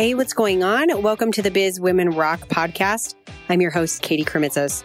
Hey, what's going on? Welcome to the Biz Women Rock podcast. I'm your host, Katie Krimitsos.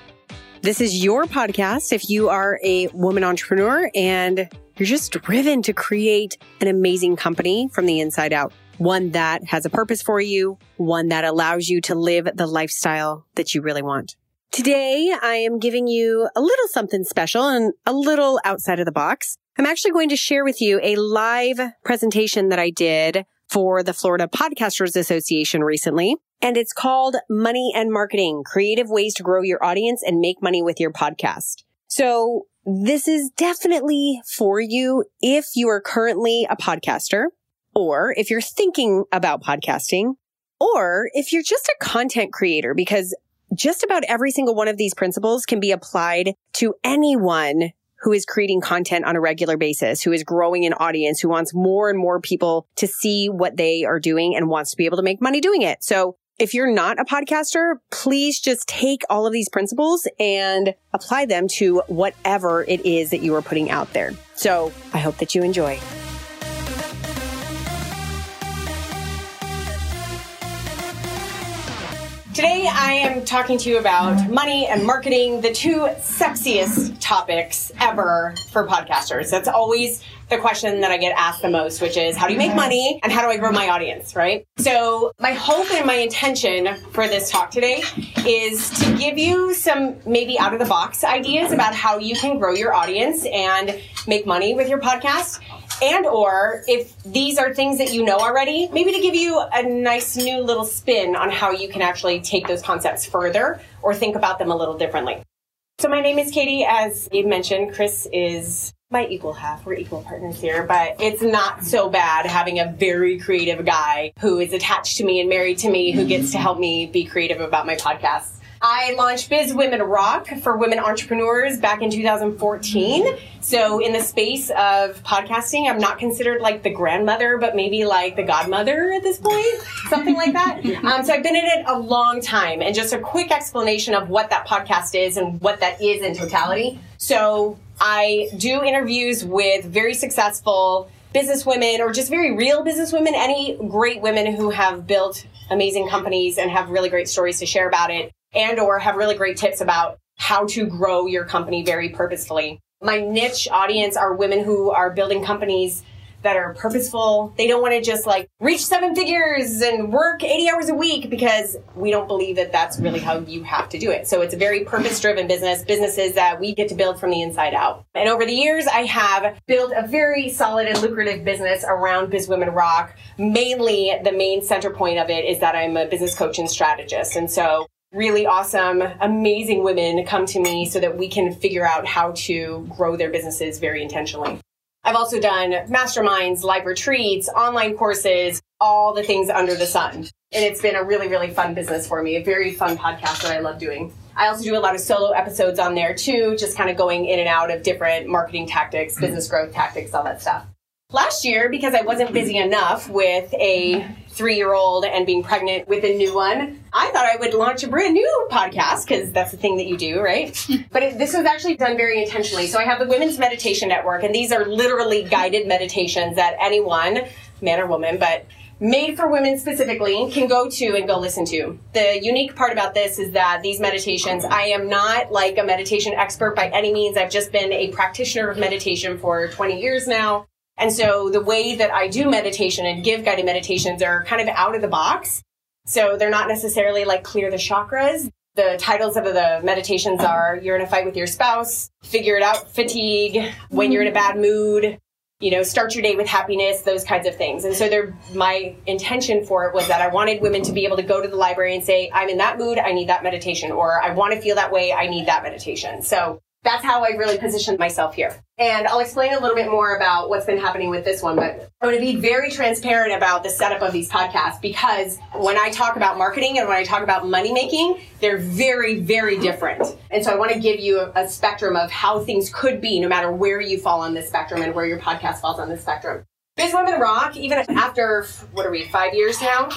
This is your podcast if you are a woman entrepreneur and you're just driven to create an amazing company from the inside out. One that has a purpose for you, one that allows you to live the lifestyle that you really want. Today, I am giving you a little something special and a little outside of the box. I'm actually going to share with you a live presentation that I did for the Florida Podcasters Association recently. And it's called Money and Marketing, creative ways to grow your audience and make money with your podcast. So this is definitely for you if you are currently a podcaster or if you're thinking about podcasting or if you're just a content creator because just about every single one of these principles can be applied to anyone who is creating content on a regular basis, who is growing an audience, who wants more and more people to see what they are doing and wants to be able to make money doing it. So if you're not a podcaster, please just take all of these principles and apply them to whatever it is that you are putting out there. So I hope that you enjoy. Today, I am talking to you about money and marketing, the two sexiest topics ever for podcasters. That's always the question that I get asked the most, which is how do you make money and how do I grow my audience, right? So, my hope and my intention for this talk today is to give you some maybe out of the box ideas about how you can grow your audience and make money with your podcast and or if these are things that you know already maybe to give you a nice new little spin on how you can actually take those concepts further or think about them a little differently. So my name is katie. As you mentioned chris is my equal half. We're equal partners here but it's not so bad having a very creative guy who is attached to me and married to me who gets to help me be creative about my podcast I launched Biz Women Rock for women entrepreneurs back in 2014. So in the space of podcasting, I'm not considered like the grandmother, but maybe like the godmother at this point, something like that. Um, so I've been in it a long time. And just a quick explanation of what that podcast is and what that is in totality. So I do interviews with very successful business women or just very real business women, any great women who have built amazing companies and have really great stories to share about it and or have really great tips about how to grow your company very purposefully. My niche audience are women who are building companies that are purposeful. They don't want to just like reach seven figures and work 80 hours a week because we don't believe that that's really how you have to do it. So it's a very purpose driven business, businesses that we get to build from the inside out. And over the years, I have built a very solid and lucrative business around Biz Women Rock. Mainly the main center point of it is that I'm a business coach and strategist. And so really awesome, amazing women come to me so that we can figure out how to grow their businesses very intentionally. I've also done masterminds, live retreats, online courses, all the things under the sun. And it's been a really, really fun business for me, a very fun podcast that I love doing. I also do a lot of solo episodes on there too, just kind of going in and out of different marketing tactics, business growth tactics, all that stuff. Last year, because I wasn't busy enough with a three year old and being pregnant with a new one, I thought I would launch a brand new podcast because that's the thing that you do, right? but it, this was actually done very intentionally. So I have the Women's Meditation Network, and these are literally guided meditations that anyone, man or woman, but made for women specifically can go to and go listen to. The unique part about this is that these meditations, I am not like a meditation expert by any means. I've just been a practitioner of meditation for 20 years now. And so the way that I do meditation and give guided meditations are kind of out of the box. So they're not necessarily like clear the chakras. The titles of the meditations are you're in a fight with your spouse, figure it out fatigue, when you're in a mm-hmm. bad mood, you know, start your day with happiness, those kinds of things. And so they're, my intention for it was that I wanted women to be able to go to the library and say, I'm in that mood, I need that meditation, or I want to feel that way, I need that meditation. So that's how I really positioned myself here. And I'll explain a little bit more about what's been happening with this one, but I'm going to be very transparent about the setup of these podcasts because when I talk about marketing and when I talk about money making, they're very, very different. And so I want to give you a, a spectrum of how things could be no matter where you fall on this spectrum and where your podcast falls on this spectrum. Biz Women Rock, even after, what are we, five years now?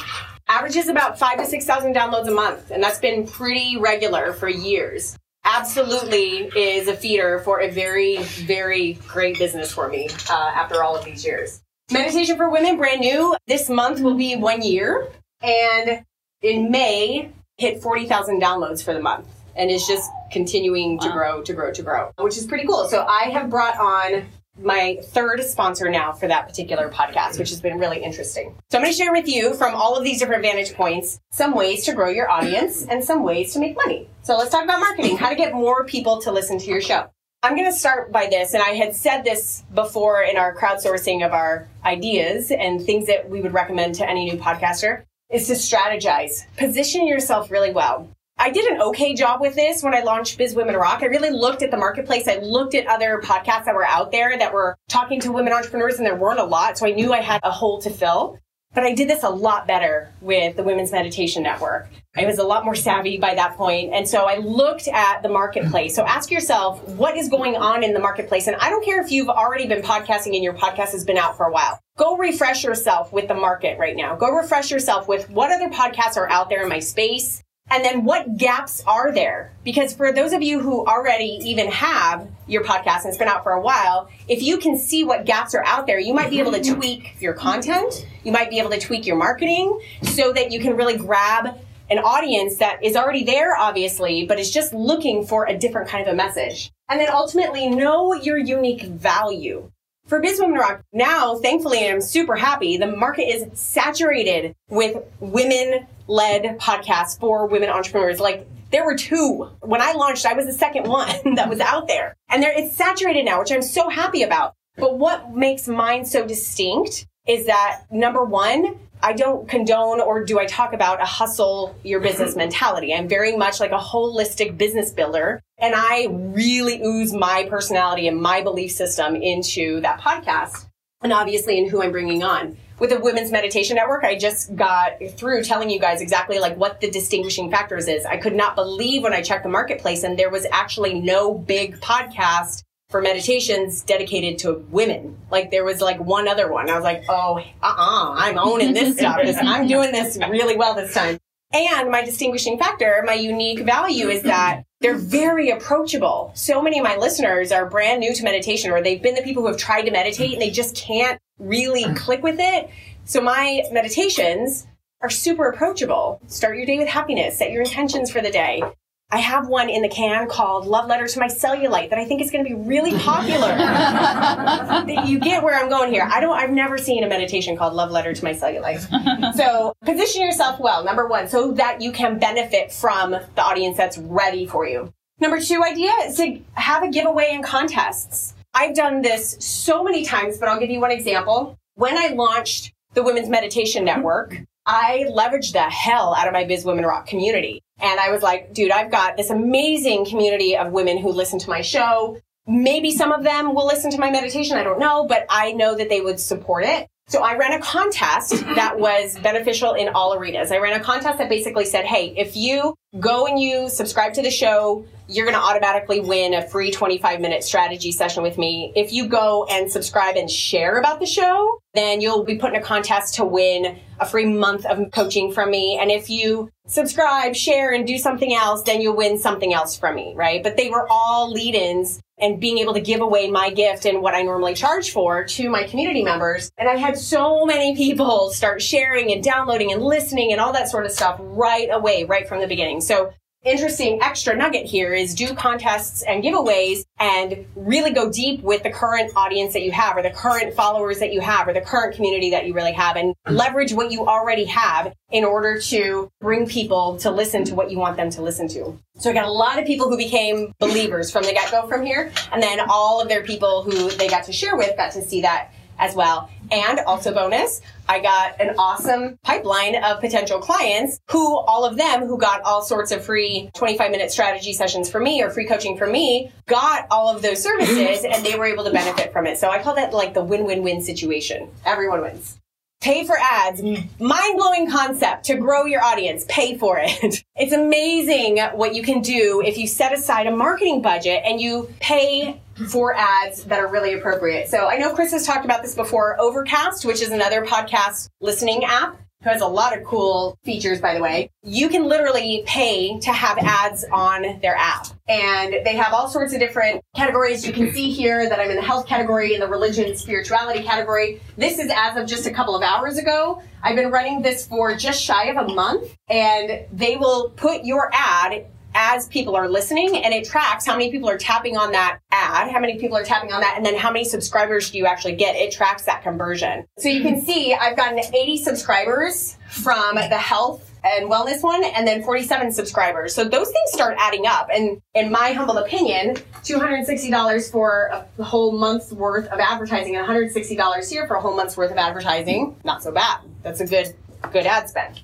Averages about five to 6,000 downloads a month. And that's been pretty regular for years absolutely is a feeder for a very, very great business for me uh, after all of these years. Meditation for Women, brand new. This month will be one year. And in May, hit 40,000 downloads for the month and is just continuing to Wow. grow, to grow, to grow, which is pretty cool. So I have brought on my third sponsor now for that particular podcast, which has been really interesting. So I'm going to share with you from all of these different vantage points some ways to grow your audience and some ways to make money. So let's talk about marketing, how to get more people to listen to your show. I'm going to start by this, and I had said this before in our crowdsourcing of our ideas and things that we would recommend to any new podcaster is to strategize. Position yourself really well. I did an okay job with this when I launched Biz Women Rock. I really looked at the marketplace. I looked at other podcasts that were out there that were talking to women entrepreneurs, and there weren't a lot. So I knew I had a hole to fill. But I did this a lot better with the Women's Meditation Network. I was a lot more savvy by that point. And so I looked at the marketplace. So ask yourself, what is going on in the marketplace? And I don't care if you've already been podcasting and your podcast has been out for a while. Go refresh yourself with the market right now. Go refresh yourself with what other podcasts are out there in my space. And then what gaps are there? Because for those of you who already even have your podcast and it's been out for a while, if you can see what gaps are out there, you might be able to tweak your content. You might be able to tweak your marketing so that you can really grab an audience that is already there, obviously, but is just looking for a different kind of a message. And then ultimately know your unique value. For Biz Women Rock, now, thankfully, I'm super happy. The market is saturated with women led podcasts for women entrepreneurs. Like, there were two. When I launched, I was the second one that was out there. And there, it's saturated now, which I'm so happy about. But what makes mine so distinct is that number one, I don't condone or do I talk about a hustle your business mentality. I'm very much like a holistic business builder. And I really ooze my personality and my belief system into that podcast and obviously in who I'm bringing on. With the Women's Meditation Network, I just got through telling you guys exactly like what the distinguishing factors is. I could not believe when I checked the marketplace and there was actually no big podcast for meditations dedicated to women. Like there was like one other one. I was like, oh, uh-uh, I'm owning this stuff. I'm doing this really well this time. And my distinguishing factor, my unique value is that they're very approachable. So many of my listeners are brand new to meditation or they've been the people who have tried to meditate and they just can't really click with it. So my meditations are super approachable. Start your day with happiness, set your intentions for the day. I have one in the can called Love Letter to My Cellulite that I think is going to be really popular. you get where I'm going here. I don't I've never seen a meditation called Love Letter to My Cellulite. so, position yourself well, number 1, so that you can benefit from the audience that's ready for you. Number 2 idea is to have a giveaway and contests. I've done this so many times, but I'll give you one example. When I launched the Women's Meditation Network, I leveraged the hell out of my Biz Women Rock community. And I was like, dude, I've got this amazing community of women who listen to my show. Maybe some of them will listen to my meditation. I don't know, but I know that they would support it. So I ran a contest that was beneficial in all arenas. I ran a contest that basically said, hey, if you go and you subscribe to the show, you're going to automatically win a free 25 minute strategy session with me. If you go and subscribe and share about the show, then you'll be put in a contest to win a free month of coaching from me. And if you subscribe, share, and do something else, then you'll win something else from me, right? But they were all lead ins and being able to give away my gift and what I normally charge for to my community members. And I had so many people start sharing and downloading and listening and all that sort of stuff right away, right from the beginning. So interesting extra nugget here is do contests and giveaways and really go deep with the current audience that you have or the current followers that you have or the current community that you really have and leverage what you already have in order to bring people to listen to what you want them to listen to. So I got a lot of people who became believers from the get-go from here and then all of their people who they got to share with got to see that as well. And also bonus, I got an awesome pipeline of potential clients who all of them who got all sorts of free 25 minute strategy sessions from me or free coaching from me got all of those services and they were able to benefit from it. So I call that like the win-win-win situation. Everyone wins. Pay for ads. Mind blowing concept to grow your audience. Pay for it. It's amazing what you can do if you set aside a marketing budget and you pay for ads that are really appropriate. So I know Chris has talked about this before. Overcast, which is another podcast listening app, who has a lot of cool features, by the way. You can literally pay to have ads on their app. And they have all sorts of different categories. You can see here that I'm in the health category, in the religion and spirituality category. This is as of just a couple of hours ago. I've been running this for just shy of a month and they will put your ad as people are listening and it tracks how many people are tapping on that ad, how many people are tapping on that, and then how many subscribers do you actually get. It tracks that conversion. So you can see I've gotten 80 subscribers from the health and wellness one and then 47 subscribers. So those things start adding up. And in my humble opinion, $260 for a whole month's worth of advertising and $160 here for a whole month's worth of advertising, not so bad. That's a good, good ad spend.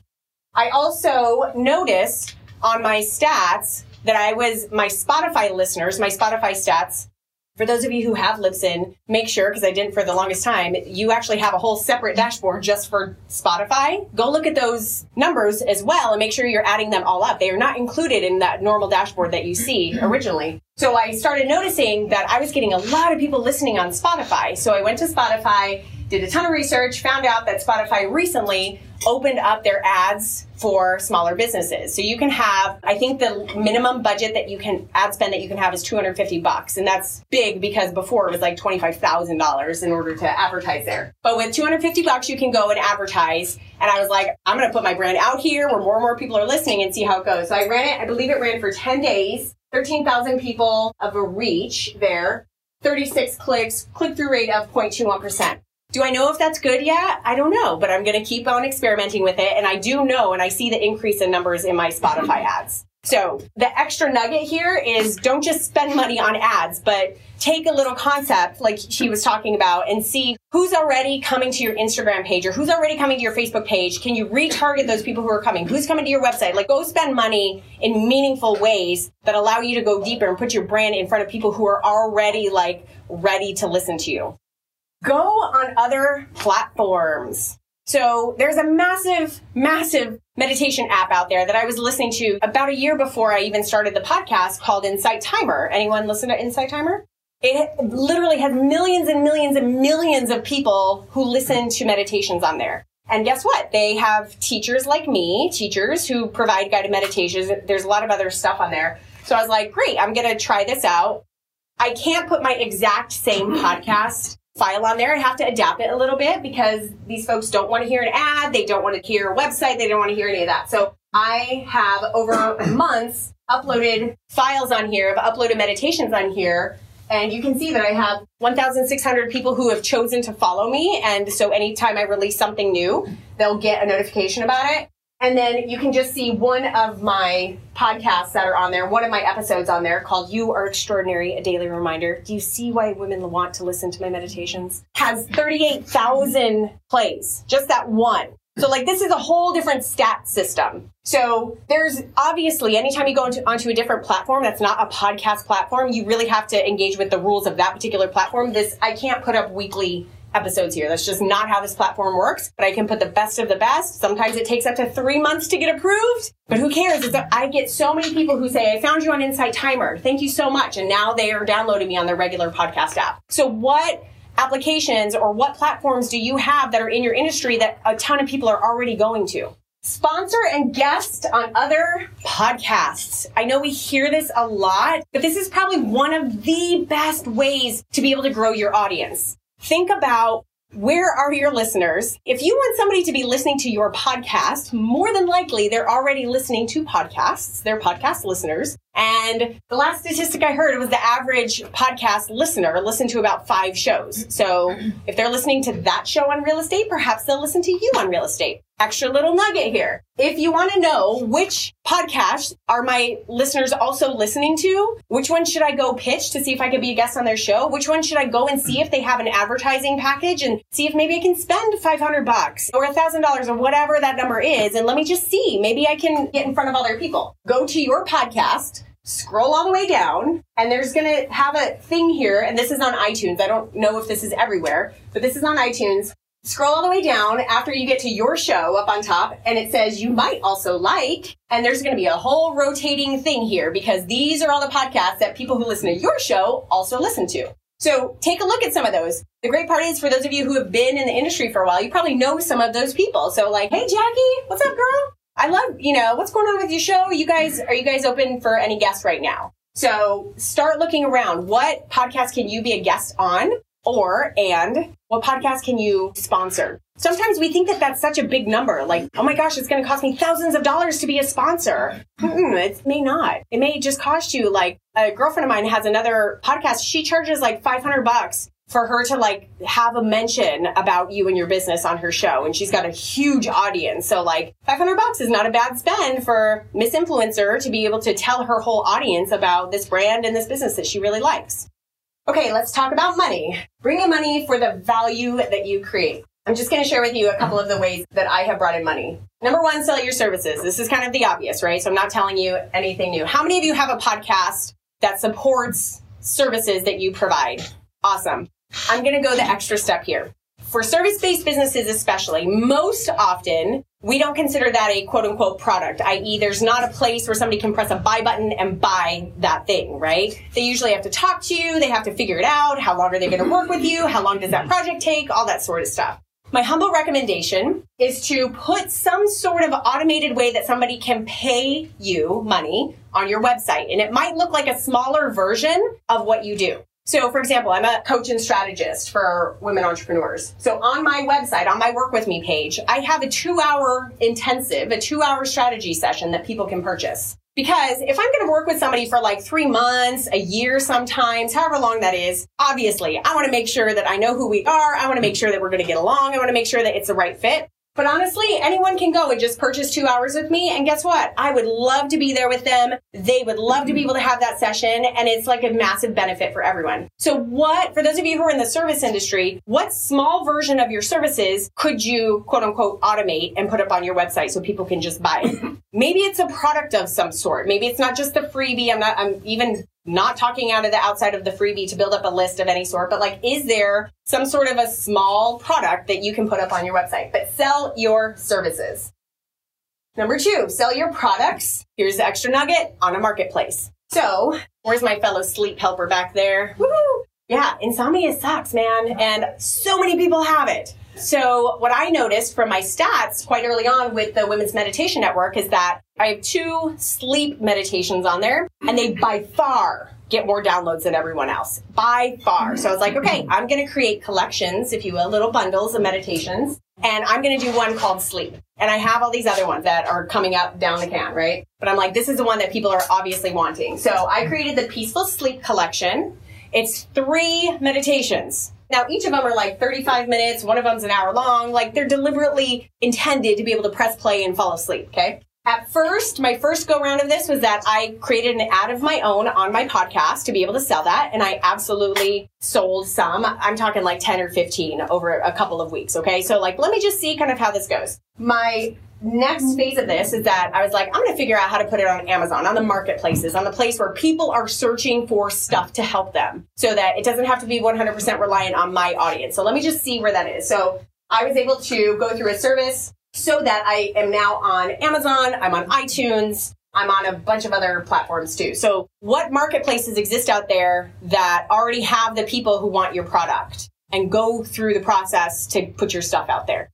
I also noticed on my stats that I was my Spotify listeners, my Spotify stats. For those of you who have Libsyn, make sure, because I didn't for the longest time, you actually have a whole separate dashboard just for Spotify. Go look at those numbers as well and make sure you're adding them all up. They are not included in that normal dashboard that you see originally. So I started noticing that I was getting a lot of people listening on Spotify. So I went to Spotify, did a ton of research, found out that Spotify recently opened up their ads for smaller businesses. So you can have, I think the minimum budget that you can ad spend that you can have is 250 bucks. And that's big because before it was like $25,000 in order to advertise there. But with 250 bucks, you can go and advertise. And I was like, I'm going to put my brand out here where more and more people are listening and see how it goes. So I ran it, I believe it ran for 10 days, 13,000 people of a reach there. 36 clicks, click through rate of 0.21%. Do I know if that's good yet? I don't know, but I'm going to keep on experimenting with it. And I do know, and I see the increase in numbers in my Spotify ads. So the extra nugget here is don't just spend money on ads, but take a little concept like she was talking about and see who's already coming to your Instagram page or who's already coming to your Facebook page. Can you retarget those people who are coming? Who's coming to your website? Like go spend money in meaningful ways that allow you to go deeper and put your brand in front of people who are already like ready to listen to you go on other platforms. So there's a massive, massive meditation app out there that I was listening to about a year before I even started the podcast called Insight Timer. Anyone listen to Insight Timer? It literally has millions and millions and millions of people who listen to meditations on there. And guess what? They have teachers like me, teachers who provide guided meditations. There's a lot of other stuff on there. So I was like, great, I'm going to try this out. I can't put my exact same podcast file on there. I have to adapt it a little bit because these folks don't want to hear an ad. They don't want to hear a website. They don't want to hear any of that. So I have over months uploaded files on here. I've uploaded meditations on here. And you can see that I have 1,600 people who have chosen to follow me. And so anytime I release something new, they'll get a notification about it. And then you can just see one of my podcasts that are on there, one of my episodes on there called You Are Extraordinary, a daily reminder. Do you see why women want to listen to my meditations? Has 38,000 plays, just that one. So like this is a whole different stat system. So there's obviously anytime you go into, onto a different platform that's not a podcast platform, you really have to engage with the rules of that particular platform. This I can't put up weekly episodes here. That's just not how this platform works. But I can put the best of the best. Sometimes it takes up to three months to get approved. But who cares? It's a, I get so many people who say, I found you on Insight Timer. Thank you so much. And now they are downloading me on their regular podcast app. So what applications or what platforms do you have that are in your industry that a ton of people are already going to? Sponsor and guest on other podcasts. I know we hear this a lot, but this is probably one of the best ways to be able to grow your audience think about where are your listeners? If you want somebody to be listening to your podcast, more than likely they're already listening to podcasts. They're podcast listeners. And the last statistic I heard was the average podcast listener listened to about five shows. So if they're listening to that show on real estate, perhaps they'll listen to you on real estate. Extra little nugget here. If you want to know which podcasts are my listeners also listening to, which one should I go pitch to see if I could be a guest on their show? Which one should I go and see if they have an advertising package and see if maybe I can spend 500 bucks or $1,000 or whatever that number is. And let me just see. Maybe I can get in front of other people. Go to your podcast scroll all the way down and there's going to have a thing here and this is on iTunes. I don't know if this is everywhere, but this is on iTunes. Scroll all the way down after you get to your show up on top and it says you might also like and there's going to be a whole rotating thing here because these are all the podcasts that people who listen to your show also listen to. So take a look at some of those. The great part is for those of you who have been in the industry for a while, you probably know some of those people. So like, hey Jackie, what's up, girl? I love, you know, what's going on with your show? You guys, are you guys open for any guests right now? So start looking around. What podcast can you be a guest on? Or, and what podcast can you sponsor? Sometimes we think that that's such a big number. Like, oh my gosh, it's going to cost me thousands of dollars to be a sponsor. Mm-mm, it may not. It may just cost you like a girlfriend of mine has another podcast. She charges like 500 bucks for her to like have a mention about you and your business on her show and she's got a huge audience so like 500 bucks is not a bad spend for miss influencer to be able to tell her whole audience about this brand and this business that she really likes okay let's talk about money. Bring in money for the value that you create. I'm just going to share with you a couple of the ways that i have brought in money. Number one sell your services. This is kind of the obvious right? So i'm not telling you anything new. How many of you have a podcast that supports services that you provide? Awesome. I'm going to go the extra step here. For service based businesses, especially, most often we don't consider that a quote unquote product, i.e., there's not a place where somebody can press a buy button and buy that thing, right? They usually have to talk to you, they have to figure it out. How long are they going to work with you? How long does that project take? All that sort of stuff. My humble recommendation is to put some sort of automated way that somebody can pay you money on your website. And it might look like a smaller version of what you do. So, for example, I'm a coach and strategist for women entrepreneurs. So, on my website, on my Work With Me page, I have a two hour intensive, a two hour strategy session that people can purchase. Because if I'm going to work with somebody for like three months, a year sometimes, however long that is, obviously I want to make sure that I know who we are. I want to make sure that we're going to get along. I want to make sure that it's the right fit. But honestly, anyone can go and just purchase two hours with me. And guess what? I would love to be there with them. They would love to be able to have that session. And it's like a massive benefit for everyone. So what, for those of you who are in the service industry, what small version of your services could you quote unquote automate and put up on your website so people can just buy it? Maybe it's a product of some sort. Maybe it's not just the freebie. I'm not, I'm even not talking out of the outside of the freebie to build up a list of any sort, but like, is there some sort of a small product that you can put up on your website? But sell your services. Number two, sell your products. Here's the extra nugget on a marketplace. So, where's my fellow sleep helper back there? Yeah, insomnia sucks, man. And so many people have it. So, what I noticed from my stats quite early on with the Women's Meditation Network is that I have two sleep meditations on there, and they by far get more downloads than everyone else. By far. So I was like, okay, I'm going to create collections, if you will, little bundles of meditations, and I'm going to do one called sleep. And I have all these other ones that are coming out down the can, right? But I'm like, this is the one that people are obviously wanting. So I created the Peaceful Sleep Collection. It's three meditations. Now, each of them are like 35 minutes, one of them's an hour long. Like they're deliberately intended to be able to press play and fall asleep, okay? At first, my first go round of this was that I created an ad of my own on my podcast to be able to sell that. And I absolutely sold some. I'm talking like 10 or 15 over a couple of weeks. Okay. So like, let me just see kind of how this goes. My next phase of this is that I was like, I'm going to figure out how to put it on Amazon, on the marketplaces, on the place where people are searching for stuff to help them so that it doesn't have to be 100% reliant on my audience. So let me just see where that is. So I was able to go through a service so that I am now on Amazon, I'm on iTunes, I'm on a bunch of other platforms too. So, what marketplaces exist out there that already have the people who want your product and go through the process to put your stuff out there?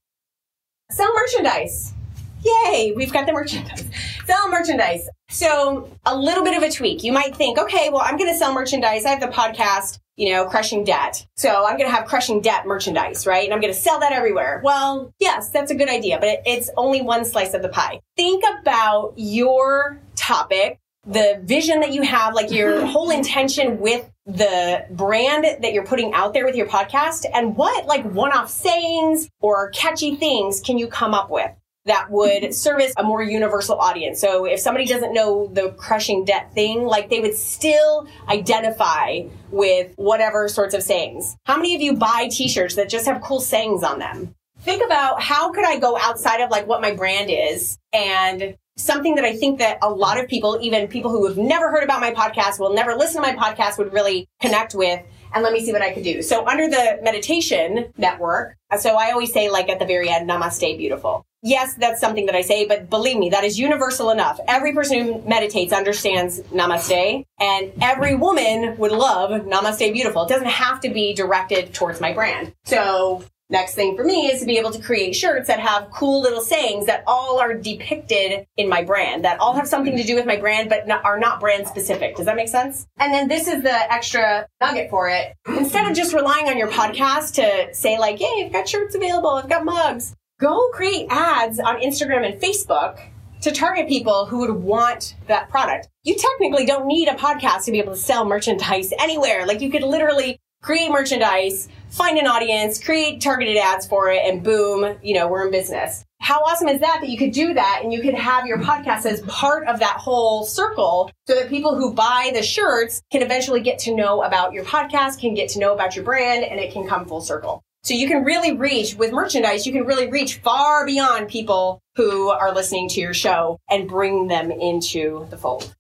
Sell merchandise. Yay, we've got the merchandise. Sell merchandise. So, a little bit of a tweak. You might think, okay, well, I'm going to sell merchandise. I have the podcast you know, crushing debt. So I'm going to have crushing debt merchandise, right? And I'm going to sell that everywhere. Well, yes, that's a good idea, but it's only one slice of the pie. Think about your topic, the vision that you have, like your whole intention with the brand that you're putting out there with your podcast and what like one-off sayings or catchy things can you come up with? That would service a more universal audience. So if somebody doesn't know the crushing debt thing, like they would still identify with whatever sorts of sayings. How many of you buy t-shirts that just have cool sayings on them? Think about how could I go outside of like what my brand is and something that I think that a lot of people, even people who have never heard about my podcast, will never listen to my podcast, would really connect with. And let me see what I could do. So under the meditation network, so I always say like at the very end, namaste beautiful. Yes, that's something that I say, but believe me, that is universal enough. Every person who meditates understands namaste, and every woman would love namaste beautiful. It doesn't have to be directed towards my brand. So Next thing for me is to be able to create shirts that have cool little sayings that all are depicted in my brand, that all have something to do with my brand, but are not brand specific. Does that make sense? And then this is the extra nugget for it. Instead of just relying on your podcast to say like, "Hey, I've got shirts available, I've got mugs," go create ads on Instagram and Facebook to target people who would want that product. You technically don't need a podcast to be able to sell merchandise anywhere. Like you could literally create merchandise, find an audience, create targeted ads for it, and boom, you know, we're in business. How awesome is that that you could do that and you could have your podcast as part of that whole circle so that people who buy the shirts can eventually get to know about your podcast, can get to know about your brand, and it can come full circle. So you can really reach with merchandise, you can really reach far beyond people who are listening to your show and bring them into the fold.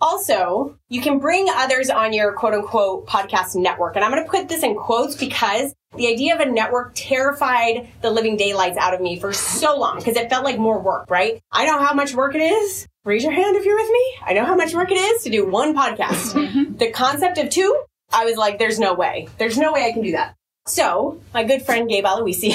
Also, you can bring others on your quote unquote podcast network. And I'm going to put this in quotes because the idea of a network terrified the living daylights out of me for so long because it felt like more work, right? I know how much work it is. Raise your hand if you're with me. I know how much work it is to do one podcast. Mm-hmm. the concept of two, I was like, there's no way. There's no way I can do that. So, my good friend Gabe Aloisi,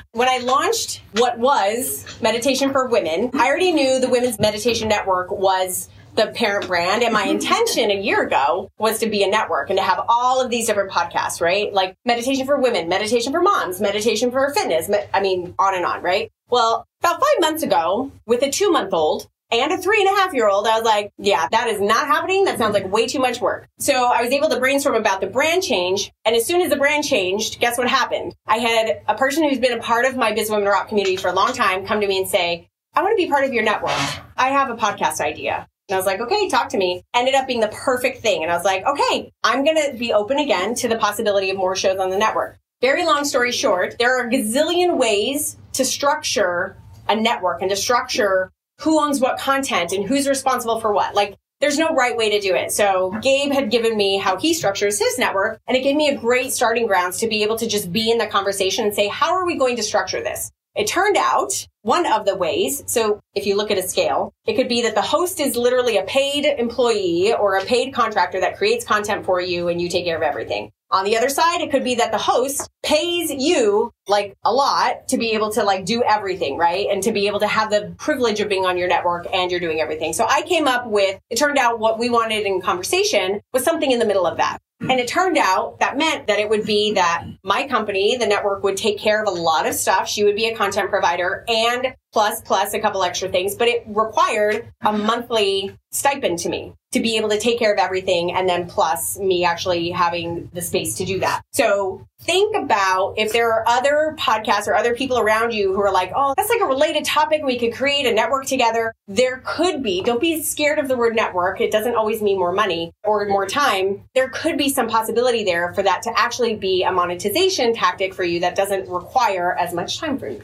when I launched what was Meditation for Women, I already knew the Women's Meditation Network was the parent brand. And my mm-hmm. intention a year ago was to be a network and to have all of these different podcasts, right? Like meditation for women, meditation for moms, meditation for fitness. I mean, on and on, right? Well, about five months ago, with a two month old, and a three and a half year old, I was like, yeah, that is not happening. That sounds like way too much work. So I was able to brainstorm about the brand change. And as soon as the brand changed, guess what happened? I had a person who's been a part of my Biz Women Rock community for a long time come to me and say, I want to be part of your network. I have a podcast idea. And I was like, okay, talk to me. Ended up being the perfect thing. And I was like, okay, I'm going to be open again to the possibility of more shows on the network. Very long story short, there are a gazillion ways to structure a network and to structure who owns what content and who's responsible for what. Like, there's no right way to do it. So Gabe had given me how he structures his network and it gave me a great starting grounds to be able to just be in the conversation and say, how are we going to structure this? It turned out one of the ways, so if you look at a scale, it could be that the host is literally a paid employee or a paid contractor that creates content for you and you take care of everything. On the other side, it could be that the host pays you like a lot to be able to like do everything, right? And to be able to have the privilege of being on your network and you're doing everything. So I came up with, it turned out what we wanted in conversation was something in the middle of that. And it turned out that meant that it would be that my company, the network, would take care of a lot of stuff. She would be a content provider and plus, plus a couple extra things, but it required a monthly stipend to me to be able to take care of everything. And then plus me actually having the space to do that. So think about if there are other podcasts or other people around you who are like, oh, that's like a related topic. We could create a network together. There could be, don't be scared of the word network. It doesn't always mean more money or more time. There could be some possibility there for that to actually be a monetization tactic for you that doesn't require as much time for you.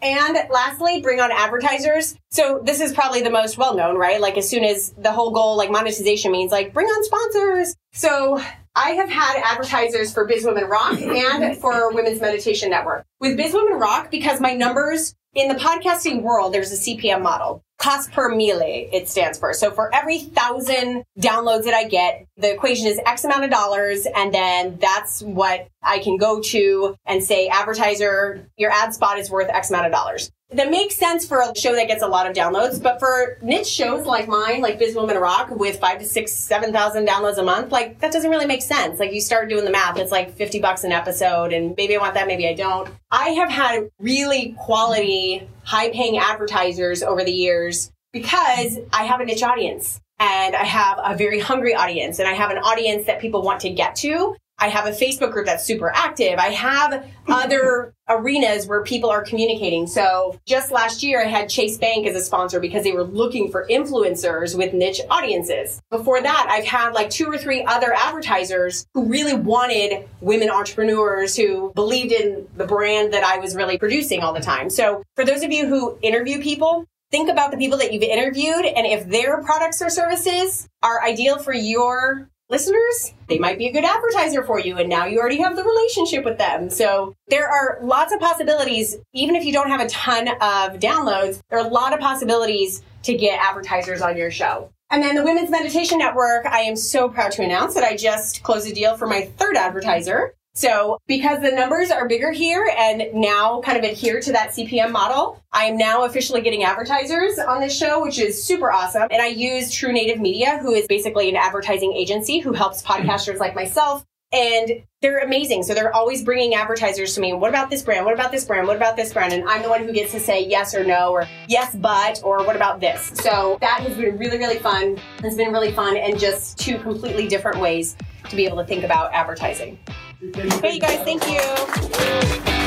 And lastly, bring on advertisers. So this is probably the most well known, right? Like as soon as the whole goal, like monetization means like bring on sponsors. So I have had advertisers for Biz Women Rock and for Women's Meditation Network. With Biz Women Rock, because my numbers in the podcasting world, there's a CPM model. Cost per mille, it stands for. So for every thousand downloads that I get, the equation is X amount of dollars. And then that's what I can go to and say, advertiser, your ad spot is worth X amount of dollars that makes sense for a show that gets a lot of downloads, but for niche shows like mine, like Biz Woman Rock, with five to six, seven thousand downloads a month, like that doesn't really make sense. Like you start doing the math, it's like fifty bucks an episode, and maybe I want that, maybe I don't. I have had really quality, high-paying advertisers over the years because I have a niche audience and I have a very hungry audience and I have an audience that people want to get to I have a Facebook group that's super active. I have other arenas where people are communicating. So just last year, I had Chase Bank as a sponsor because they were looking for influencers with niche audiences. Before that, I've had like two or three other advertisers who really wanted women entrepreneurs who believed in the brand that I was really producing all the time. So for those of you who interview people, think about the people that you've interviewed and if their products or services are ideal for your listeners, they might be a good advertiser for you. And now you already have the relationship with them. So there are lots of possibilities. Even if you don't have a ton of downloads, there are a lot of possibilities to get advertisers on your show. And then the Women's Meditation Network, I am so proud to announce that I just closed a deal for my third advertiser. So because the numbers are bigger here and now kind of adhere to that CPM model, I am now officially getting advertisers on this show, which is super awesome. And I use True Native Media, who is basically an advertising agency who helps podcasters like myself. And they're amazing. So they're always bringing advertisers to me. What about this brand? What about this brand? What about this brand? And I'm the one who gets to say yes or no or yes, but, or what about this? So that has been really, really fun. It's been really fun and just two completely different ways to be able to think about advertising. Okay, you guys, thank you.